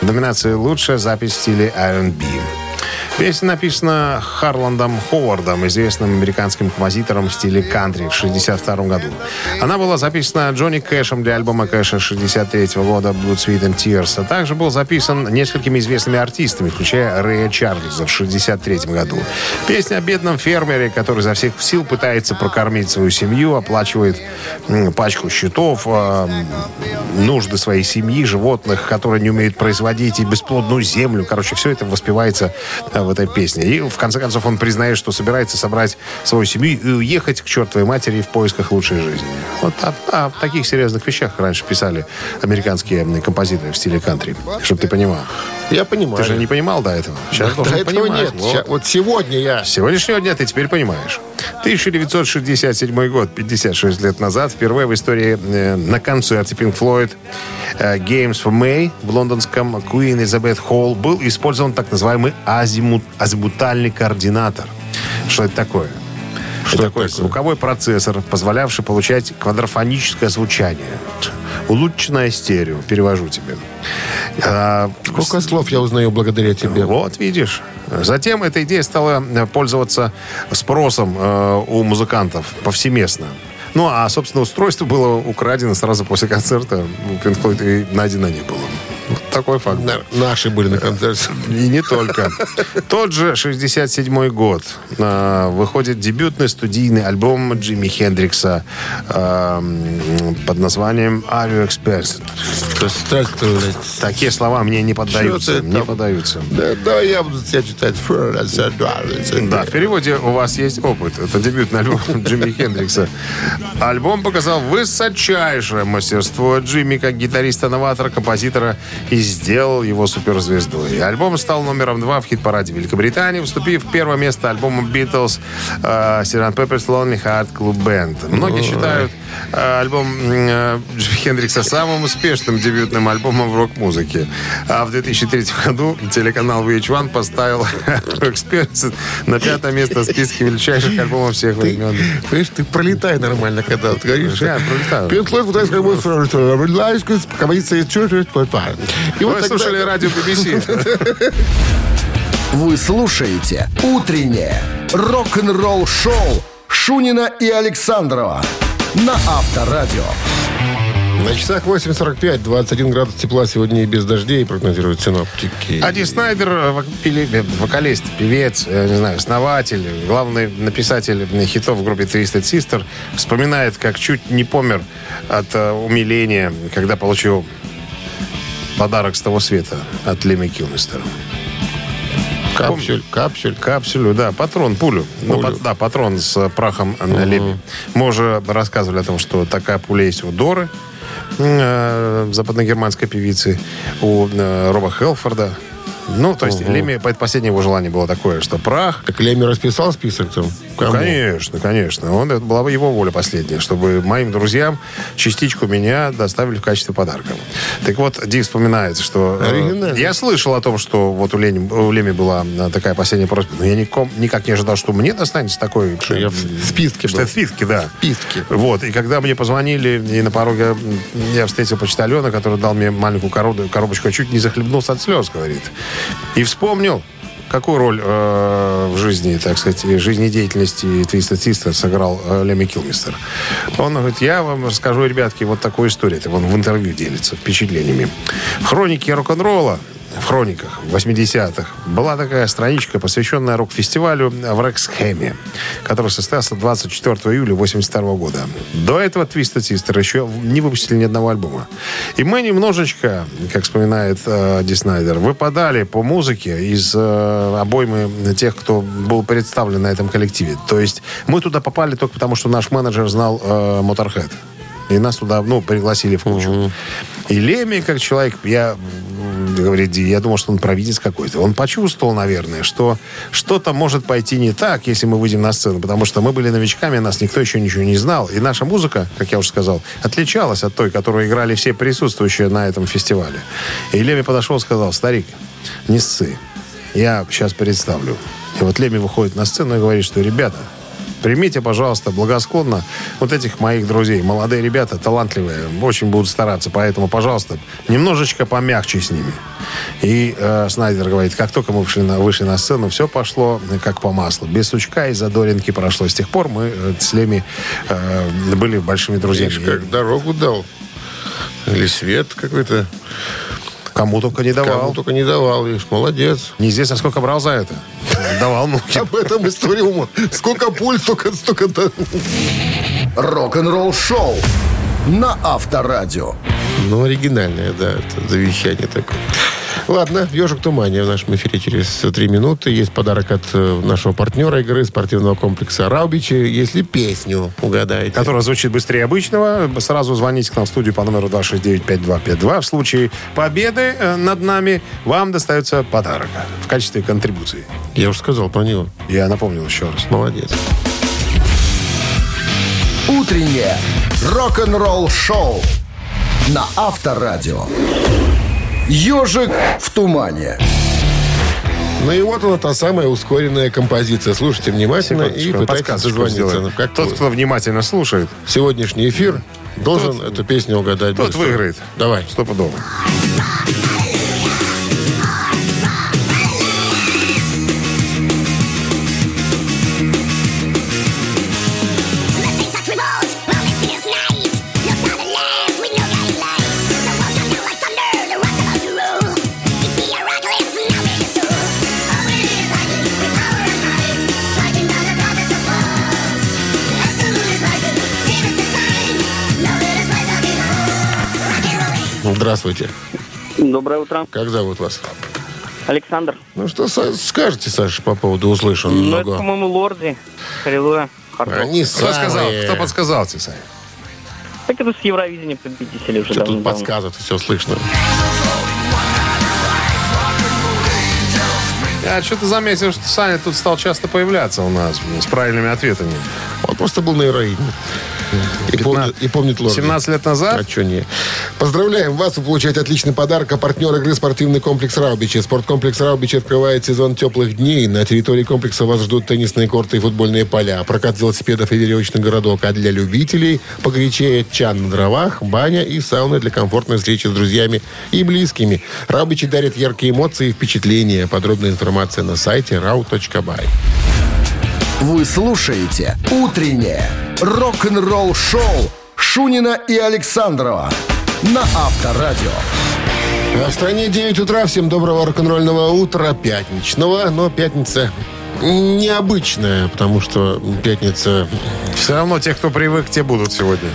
В номинации «Лучшая запись в стиле R&B». Песня написана Харландом Ховардом, известным американским композитором в стиле кантри в 1962 году. Она была записана Джонни Кэшем для альбома Кэша 1963 года «Blood, Sweet and Tears», а также был записан несколькими известными артистами, включая Рэя Чарльза в 1963 году. Песня о бедном фермере, который за всех сил пытается прокормить свою семью, оплачивает пачку счетов, м, нужды своей семьи, животных, которые не умеют производить, и бесплодную землю. Короче, все это воспевается а, в этой песне. И в конце концов он признает, что собирается собрать свою семью и уехать к чертовой матери в поисках лучшей жизни. Вот о, о таких серьезных вещах раньше писали американские композиторы в стиле кантри. Чтобы ты понимал. Я понимаю. Ты же не понимал до этого. Сейчас До должен этого понимать. нет. Вот. Ща- Вот сегодня я... С сегодняшнего дня ты теперь понимаешь. 1967 год, 56 лет назад, впервые в истории э, на концерте Pink Floyd э, Games for May в лондонском Queen Elizabeth Hall был использован так называемый азимут, азимутальный координатор. Что это такое? Что такое? такое? Звуковой процессор, позволявший получать квадрофоническое звучание. Улучшенное стерео, перевожу тебе. А, Сколько слов я узнаю благодаря тебе. вот, видишь. Затем эта идея стала э, пользоваться спросом э, у музыкантов повсеместно. Ну, а, собственно, устройство было украдено сразу после концерта. У Pink Floyd и найдено не было. Такой факт. На- Наши были на концерте. И не только. Тот же 67 год. э, выходит дебютный студийный альбом Джимми Хендрикса под названием «Are You Experienced?». Здравствуй. Такие слова мне не поддаются. Не поддаются. Да, да, я буду тебя читать. Да, в переводе у вас есть опыт. Это дебютный альбом Джимми Хендрикса. Альбом показал высочайшее мастерство Джимми как гитариста-новатора, композитора и сделал его суперзвездой. Альбом стал номером два в хит-параде Великобритании, вступив в первое место альбома Beatles э, Sgt. Pepper's Lonely Heart Club Band. Многие считают э, альбом э, Хендрикса самым успешным дебютным альбомом в рок-музыке. А в 2003 году телеканал VH1 поставил Experience на пятое место в списке величайших альбомов всех времен. Понимаешь, ты пролетай нормально, когда вот говоришь. Я пролетаю. Пинк Флойд, композиция И вот Вы тогда- слушали радио BBC. Вы слушаете «Утреннее рок-н-ролл-шоу» Шунина и Александрова на Авторадио. На часах 8.45, 21 градус тепла сегодня и без дождей прогнозируют синоптики. Ади Снайдер, э, э, вокалист, певец, э, не знаю, основатель, главный написатель хитов в группе Twisted Sister, вспоминает, как чуть не помер от умиления, когда получил подарок с того света от Леми Килмистера. Капсюль, капсюль. Капсулю, да, патрон, пулю. Ну, Пулю. пат- да, патрон с э, прахом на Леми. Мы уже рассказывали о том, что такая пуля есть у Доры, э, западногерманской певицы, у э, Роба Хелфорда. Ну, то есть Леми, по- последнее его желание было такое, что прах Так Леми расписал список там? Ну? Конечно, конечно. Он, это была бы его воля последняя, чтобы моим друзьям частичку меня доставили в качестве подарка. Так вот, Ди вспоминает, что... э, я слышал о том, что вот у, Лени, у Леми была э, такая последняя просьба, но я ником- никак не ожидал, что мне достанется такой... Что я в списке Что в списке, да. В списке. Вот, и когда мне позвонили, и на пороге я встретил почтальона, который дал мне маленькую коробочку, я чуть не захлебнулся от слез, говорит. И вспомнил, какую роль э, в жизни, так сказать, жизнедеятельности Twisted Sister сыграл э, Леми Килмистер. Он говорит, я вам расскажу, ребятки, вот такую историю. Это он в интервью делится впечатлениями. Хроники рок-н-ролла в хрониках 80-х была такая страничка, посвященная рок-фестивалю в Рексхеме, который состоялся 24 июля 82 года. До этого Twisted Sister еще не выпустили ни одного альбома. И мы немножечко, как вспоминает э, Ди Снайдер, выпадали по музыке из э, обоймы тех, кто был представлен на этом коллективе. То есть мы туда попали только потому, что наш менеджер знал э, Motorhead. И нас туда, ну, пригласили в кучу. И Леми, как человек, я, м, говорит Ди, я думал, что он провидец какой-то. Он почувствовал, наверное, что что-то может пойти не так, если мы выйдем на сцену. Потому что мы были новичками, нас никто еще ничего не знал. И наша музыка, как я уже сказал, отличалась от той, которую играли все присутствующие на этом фестивале. И Леми подошел и сказал, старик, не ссы, я сейчас представлю. И вот Леми выходит на сцену и говорит, что, ребята, Примите, пожалуйста, благосклонно вот этих моих друзей. Молодые ребята, талантливые, очень будут стараться. Поэтому, пожалуйста, немножечко помягче с ними. И э, Снайдер говорит, как только мы вышли на, вышли на сцену, все пошло э, как по маслу. Без сучка и задоринки прошло. С тех пор мы э, с Леми э, были большими друзьями. Видишь, как дорогу дал. Или свет какой-то. Кому только не давал. Кому только не давал. Видишь, молодец. Неизвестно, сколько брал за это. Давал, ну, Об этом история ума. Сколько пуль, столько, столько... да. Рок-н-ролл-шоу на Авторадио. Ну, оригинальное, да, это завещание такое. Ладно, «Ежик в тумане» в нашем эфире через три минуты. Есть подарок от э, нашего партнера игры спортивного комплекса «Раубичи». Если песню угадаете. которая звучит быстрее обычного, сразу звоните к нам в студию по номеру 269-5252. В случае победы э, над нами вам достается подарок в качестве контрибуции. Я уже сказал про него. Я напомнил еще раз. Молодец. Утреннее рок-н-ролл-шоу на Авторадио. «Ежик в тумане». Ну и вот она, та самая ускоренная композиция. Слушайте внимательно и Секундочку, пытайтесь дозвониться. Ну, Как Тот, кто внимательно слушает, сегодняшний эфир должен эту песню угадать. тот быстро. выиграет. Давай. Стопудово. Здравствуйте. Доброе утро. Как зовут вас? Александр. Ну что скажете, Саша, по поводу услышанного? Ну, много... это, по-моему, лорды. Халилуя. Они кто самые... сказал? Кто подсказал тебе, Саня? Так это с Евровидения победители уже Что тут подсказывают, все слышно. Я что-то заметил, что Саня тут стал часто появляться у нас с правильными ответами. Он просто был на Евровидении. И, помнит, и помнит лорда. 17 лет назад? А что не? Поздравляем вас! Вы получаете отличный подарок. А партнер игры спортивный комплекс «Раубичи». Спорткомплекс «Раубичи» открывает сезон теплых дней. На территории комплекса вас ждут теннисные корты и футбольные поля, прокат велосипедов и веревочный городок. А для любителей погорячее чан на дровах, баня и сауна для комфортной встречи с друзьями и близкими. «Раубичи» дарит яркие эмоции и впечатления. Подробная информация на сайте rau.by. Вы слушаете «Утреннее рок-н-ролл-шоу» Шунина и Александрова на Авторадио. В стране 9 утра. Всем доброго рок-н-ролльного утра пятничного. Но пятница необычная, потому что пятница Все равно те, кто привык, те будут сегодня.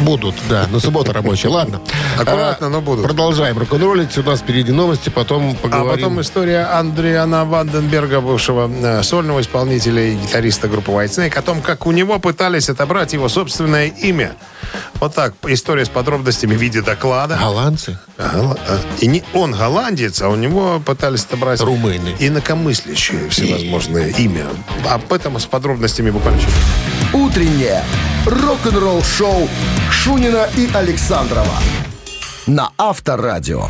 Будут, да, но суббота рабочая. Ладно. Аккуратно, А, но будут. Продолжаем рок-н-роллить. У нас впереди новости, потом А поговорим. потом история Андриана Ванденберга, бывшего э, сольного исполнителя и гитариста группы White Snake, о том, как у него пытались отобрать его собственное имя. Вот так, история с подробностями в виде доклада. Голландцы? Гол- э, И не он голландец, а у него пытались отобрать Румыны. инакомыслящие всевозможные имя. Об этом с подробностями буквально через Утреннее рок-н-ролл-шоу Шунина и Александрова на Авторадио.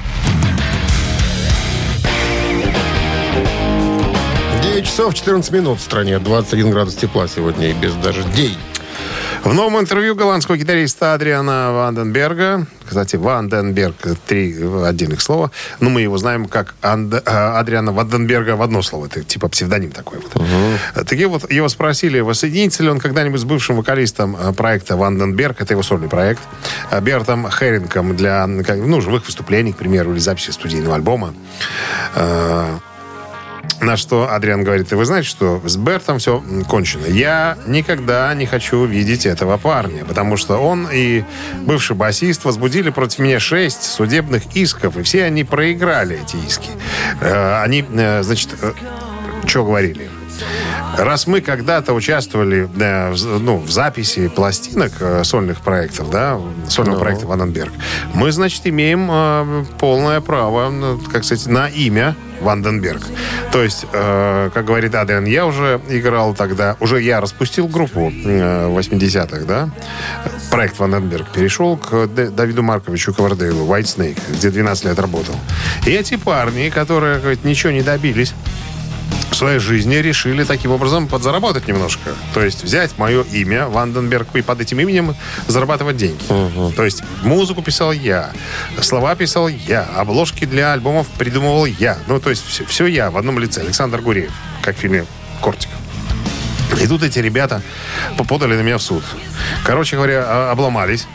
9 часов 14 минут в стране. 21 градус тепла сегодня и без дождей. В новом интервью голландского гитариста Адриана Ванденберга, кстати, Ванденберг, три отдельных слова, но мы его знаем как Анд- э, Адриана Ванденберга в одно слово, это типа псевдоним такой вот. Такие вот его спросили, воссоединится ли он когда-нибудь с бывшим вокалистом э, проекта Ванденберг, это его сольный проект, э, Бертом Херингом для ну, живых выступлений, к примеру, или записи студийного альбома. Э, на что Адриан говорит, вы знаете, что с Бертом все кончено. Я никогда не хочу видеть этого парня, потому что он и бывший басист возбудили против меня шесть судебных исков, и все они проиграли эти иски. Э, Они, э, значит, что говорили? Раз мы когда-то участвовали э, в, ну, в записи пластинок э, сольных проектов, да, сольного проекта Ванденберг, мы, значит, имеем э, полное право, ну, как сказать, на имя Ванденберг. То есть, э, как говорит Адриан, я уже играл тогда, уже я распустил группу э, в 80-х, да, проект Ванденберг перешел к Д- Давиду Марковичу Ковардейлу, White Snake, где 12 лет работал. И эти парни, которые, говорит, ничего не добились, в своей жизни решили таким образом подзаработать немножко. То есть взять мое имя, Ванденберг, и под этим именем зарабатывать деньги. То есть музыку писал я, слова писал я, обложки для альбомов придумывал я. Ну, то есть все, я в одном лице. Александр Гуреев, как в фильме «Кортик». И тут эти ребята подали на меня в суд. Короче говоря, а- обломались.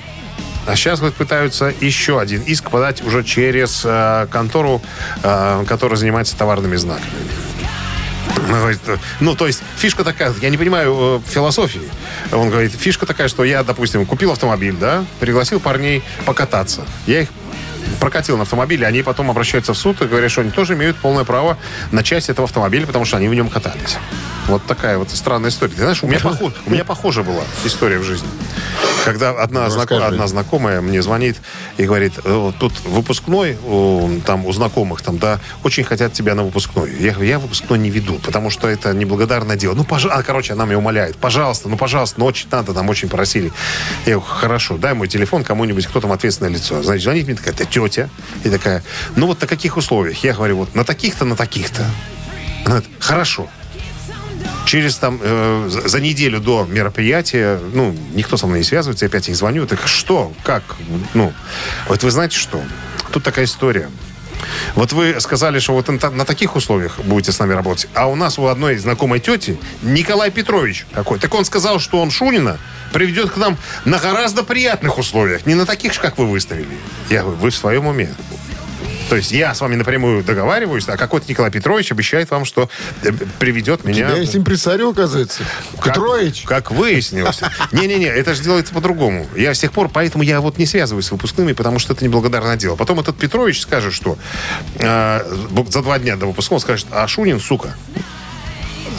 А сейчас вот пытаются еще один иск подать уже через э, контору, э, которая занимается товарными знаками. Говорит, э, Ну, то есть, фишка такая, я не понимаю э, философии. Он говорит, фишка такая, что я, допустим, купил автомобиль, да, пригласил парней покататься. Я их прокатил на автомобиле, они потом обращаются в суд и говорят, что они тоже имеют полное право на часть этого автомобиля, потому что они в нем катались. Вот такая вот странная история. Ты знаешь, у меня, похож, у меня похожа была история в жизни. Когда одна, Ну, расскажи. одна знакомая мне звонит и говорит, «Э, тут выпускной у, там, у знакомых, там, да, очень хотят тебя на выпускной. Я говорю, я выпускной не веду, потому что это неблагодарное дело. Ну, пожалуйста, короче, она меня умоляет, пожалуйста, ну, пожалуйста, ну, очень надо, там очень просили. Я говорю, хорошо, дай мой телефон кому-нибудь, кто там ответственное лицо. Значит, звонит мне такая, это тетя, и такая, ну, вот на каких условиях? Я говорю, вот на таких-то, на таких-то. Она говорит, хорошо. Через там э, за неделю до мероприятия, ну, никто со мной не связывается, я опять ей звоню. Так что? Как? Ну, вот вы знаете что? Тут такая история. Вот вы сказали, что вот на, таких условиях будете с нами работать. А у нас у одной знакомой тети Николай Петрович какой. Так он сказал, что он Шунина приведет к нам на гораздо приятных условиях. Не на таких, как вы выставили. Я говорю, вы в своем уме. То есть я с вами напрямую договариваюсь, а какой-то Николай Петрович обещает вам, что э, приведет У меня... тебя есть импресарио, оказывается. Как- Петрович. Как выяснилось. Не-не-не, это же делается по-другому. Я с тех пор, поэтому я вот не связываюсь с выпускными, потому что это неблагодарное дело. Потом этот Петрович скажет, что э, за два дня до выпускного скажет, а Шунин, сука.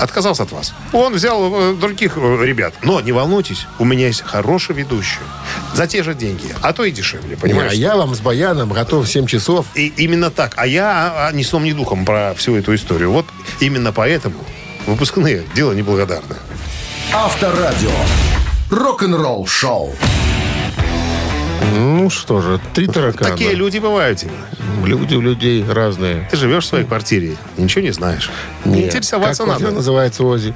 Отказался от вас. Он взял э, других э, ребят. Но не волнуйтесь, у меня есть хороший ведущий. За те же деньги, а то и дешевле, А понимаешь? я вам с Баяном готов в 7 часов. И именно так. А я а, ни сном, ни духом про всю эту историю. Вот именно поэтому выпускные дело неблагодарное. Авторадио. Рок-н-ролл шоу. Ну что же, три таракана. Такие люди бывают. Люди у людей разные. Ты живешь в своей квартире, ничего не знаешь. Не интересоваться как надо. называется Ози?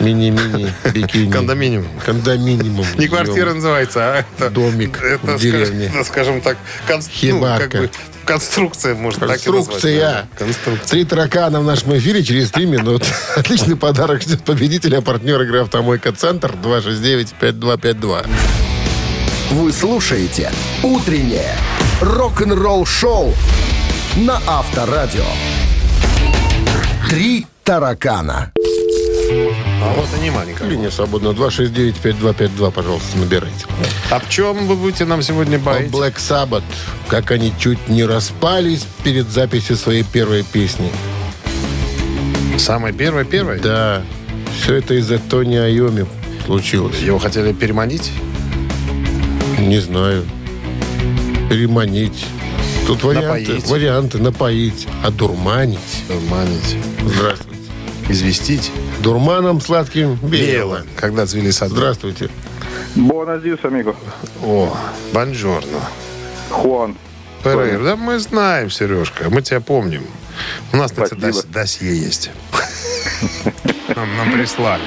Мини-мини, бикини. Кондоминиум. Кондоминиум. Не квартира называется, а это... Домик это, в деревне. скажем- это, скажем так, ну, Хибарка. конструкция, так назвать, Конструкция. наверное. Конструкция. Три таракана в нашем эфире через три минуты. Отличный подарок ждет победителя, партнер игры «Автомойка Центр» 269-5252. Вы слушаете «Утреннее рок-н-ролл-шоу» на Авторадио. Три таракана. А вот и не маленькая. Линия свободна 269-5252, пожалуйста, набирайте. А в чем вы будете нам сегодня А баить? Black Sabbath, как они чуть не распались перед записью своей первой песни. Самое первое, первое? Да, все это из-за Тони Айоми случилось. Его хотели переманить? Не знаю. Переманить. Тут варианты. Напоить. Варианты напоить, одурманить. Переманить. Здравствуйте. Известить? Дурманом сладким бело. Когда цвели сады. Здравствуйте. Буонас диас, амиго. О, бонжорно. Хуан. Перейр. Да мы знаем, Сережка, мы тебя помним. У нас, кстати, досье есть. Нам, нам прислали.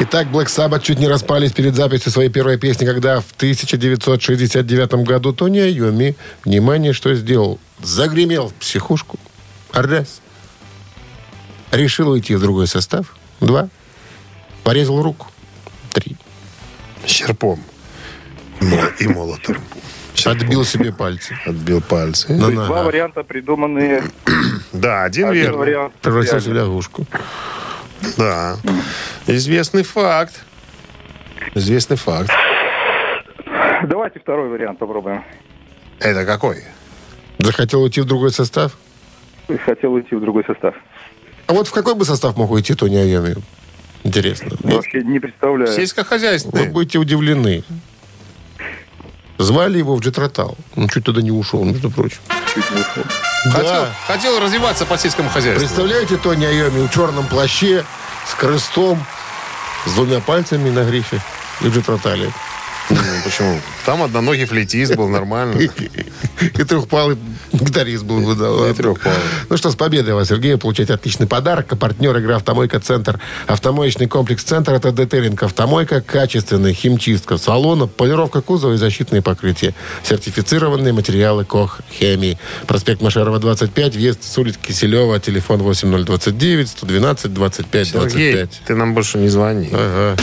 Итак, Black Sabbath чуть не распались перед записью своей первой песни, когда в 1969 году Тони Айоми, внимание, что сделал? Загремел в психушку. Раз. Решил уйти в другой состав. Два. Порезал руку. Три. Черпом. И мол- И молотом. Черпом. Отбил себе пальцы. Отбил пальцы. На есть два варианта придуманные. Да, один Один вариант. Превратился в лягушку. Да. Известный факт. Известный факт. Давайте второй вариант попробуем. Это какой? Захотел уйти в другой состав? Хотел уйти в другой состав. А вот в какой бы состав мог уйти Тони Айоми? Интересно. Вообще не представляю. Вы Сельскохозяйственный. будете удивлены. Звали его в Джетротал. Он чуть туда не ушел, между прочим. Чуть не ушел. Хотел, Да. хотел развиваться по сельскому хозяйству. Представляете Тони Айоми в черном плаще, с крестом, с двумя пальцами на грифе и в Джетротале. Почему? Там одноногий флейтист был нормально. И трехпалый гитарист был выдал. И трехпалый. Ну что, с победой вас, Сергей. Получать отличный подарок. А партнер игры «Автомойка Центр». Автомоечный комплекс «Центр» — это детейлинг «Автомойка», качественная химчистка салона, полировка кузова и защитные покрытия. Сертифицированные материалы КОХ «Хемии». Проспект Машарова, 25, въезд с улицы Киселева, телефон 8029 112 25 Сергей, 25. ты нам больше не звони. Ага.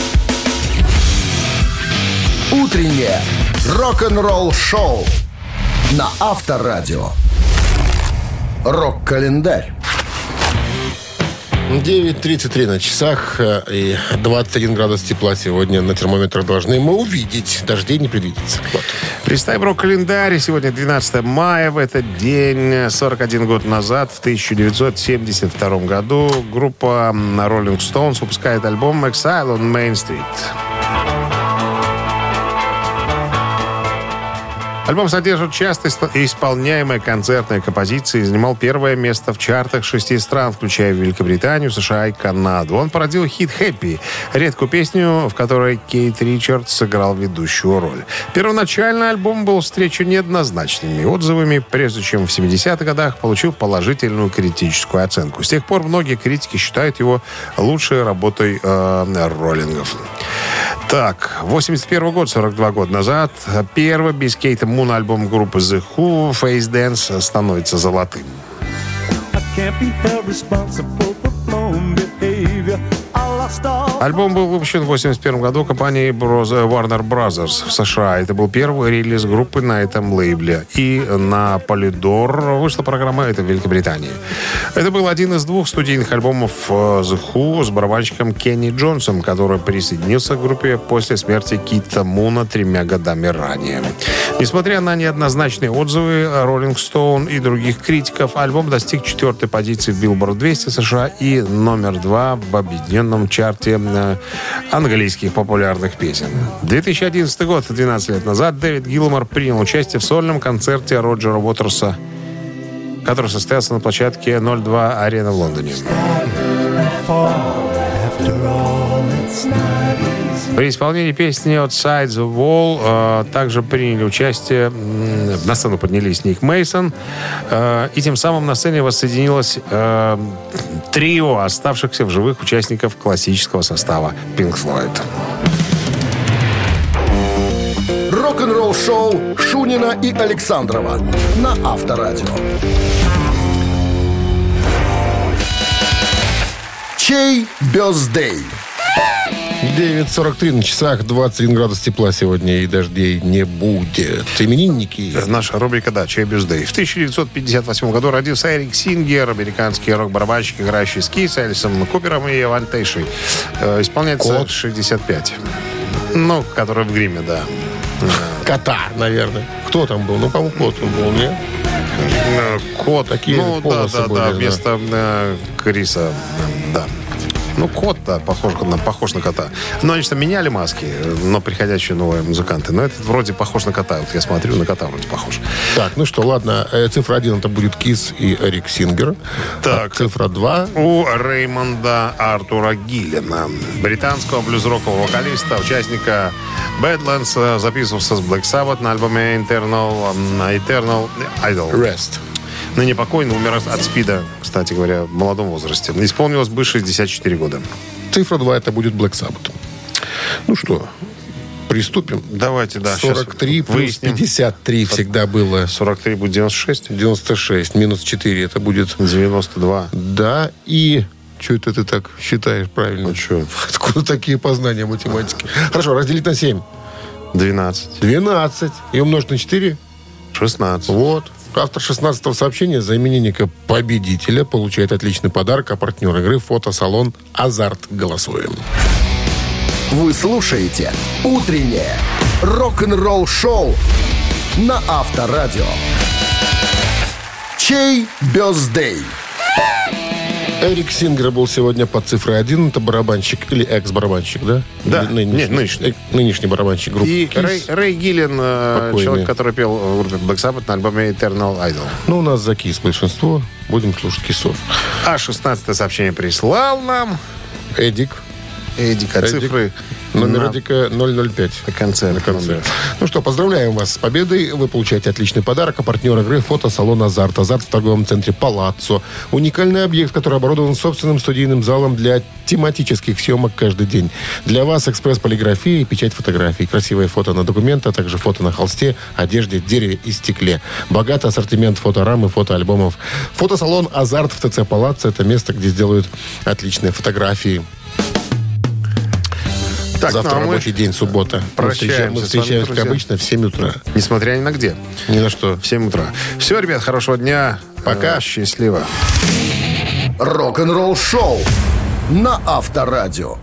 Утреннее рок-н-ролл-шоу на Авторадио. Рок-календарь. 9.33 на часах э, и 21 градус тепла сегодня на термометрах должны мы увидеть. Дождей не предвидится. Вот. Представим рок-календарь. Сегодня 12 мая. В этот день, 41 год назад, в 1972 году, группа Rolling Stones выпускает альбом «Exile on Main Street». Альбом содержит часто ис- исполняемые концертные композиции и занимал первое место в чартах шести стран, включая Великобританию, США и Канаду. Он породил хит «Хэппи», редкую песню, в которой Кейт Ричардс сыграл ведущую роль. Первоначально альбом был встречен неоднозначными отзывами, прежде чем в 70-х годах получил положительную критическую оценку. С тех пор многие критики считают его лучшей работой э, роллингов. Так, 81 год, 42 года назад, первый без Кейта Муна альбом группы The Who Face Dance становится золотым. I can't be held responsible for. Альбом был выпущен в 1981 году компанией Bros- Warner Brothers в США. Это был первый релиз группы на этом лейбле. И на Polydor вышла программа «Это в Великобритании». Это был один из двух студийных альбомов э, The Who с барабанщиком Кенни Джонсом, который присоединился к группе после смерти Кита Муна тремя годами ранее. Несмотря на неоднозначные отзывы Rolling Stone и других критиков, альбом достиг четвертой позиции в Billboard 200 США и номер два в объединенном чарте э, английских популярных песен. 2011 год, 12 лет назад, Дэвид Гилмор принял участие в сольном концерте Роджера Уотерса, который состоялся на площадке 02 Арена в Лондоне. При исполнении песни «Outside the Wall» э, также приняли участие, м, на сцену поднялись Ник Мейсон, и тем самым на сцене воссоединилось э, трио оставшихся в живых участников классического состава Pink Floyd. Рок-н-ролл шоу Шунина и Александрова на Авторадио. Чей бездей? 9.43 на часах, 21 градус тепла сегодня и дождей не будет. Именинники. Наша рубрика «Да, чей бюздей». В 1958 году родился Эрик Сингер, американский рок-барабанщик, играющий с Ки, с Элисом Купером и Ван Тейшей. Э, Исполняется Кот. 65. Ну, который в гриме, да. Кота, наверное. Кто там был? Ну, по-моему, кот он был, нет? Э, Кот. Такие ну, да, да, были, да, да. вместо э, Криса, да. Ну, кот, да, похож на, похож на кота. Но они что меняли маски, но приходящие новые музыканты. Но этот вроде похож на кота. Вот я смотрю, на кота вроде похож. Так, ну что, ладно. э, Цифра 1 это будет Кис и Эрик Сингер. Так. А цифра 2 У Реймонда Артура Гиллина, британского блюз-рокового вокалиста, участника Badlands, э, записывался с Black Sabbath на альбоме Internal, м, Eternal Idol. Rest. Ныне покойный, умер от СПИДа, кстати говоря, в молодом возрасте. Исполнилось бы 64 года. Цифра 2 это будет Black Sabbath. Ну что, приступим. Давайте, да, щас 43 плюс выясним. 53 всегда было. 43 будет 96, 96 минус 4 это будет 92. да и... Что это ты так считаешь правильно? Ну что, Откуда такие познания математики? Хорошо, разделить на 7. 12, 12. И умножить на 4. 16. Вот. Автор 16-го сообщения за именинника победителя получает отличный подарок, а партнер игры фотосалон «Азарт». Голосуем. Вы слушаете «Утреннее рок-н-ролл-шоу» на Авторадио. Чей бездей? Эрик Сингер был сегодня под цифрой 1. Это барабанщик или экс-барабанщик, да? Да. Или Нет, нынешний. Э, Нынешний барабанщик группы И Kiss. Рэй, Рэй Гиллен, э, Покойный. человек, который пел в группе Black Sabbath на альбоме Eternal Idol. Ну, у нас за Кис большинство. Будем слушать Кисов. А 16 сообщение прислал нам Эдик. Эдик, а Эдик. цифры Номер Эдика 005. на конце. На конце. номера. Ну что, поздравляем вас с победой. Вы получаете отличный подарок. А партнер игры фотосалон «Азарт». «Азарт» в торговом центре «Палаццо». Уникальный объект, который оборудован собственным студийным залом для тематических съемок каждый день. Для вас экспресс-полиграфия и печать фотографий. Красивые фото на документы, а также фото на холсте, одежде, дереве и стекле. Богатый ассортимент фоторам и фотоальбомов. Фотосалон «Азарт» в ТЦ «Палаццо» – это место, где сделают отличные фотографии. Так, Завтра ну, а мы рабочий день, суббота. Мы Мы прощаемся вами, встречаемся, как обычно, в 7 утра. Несмотря ни на где. Ни на что. В 7 утра. Все, ребят, хорошего дня. Пока. Э, Счастливо. Рок-н-ролл-шоу на Авторадио.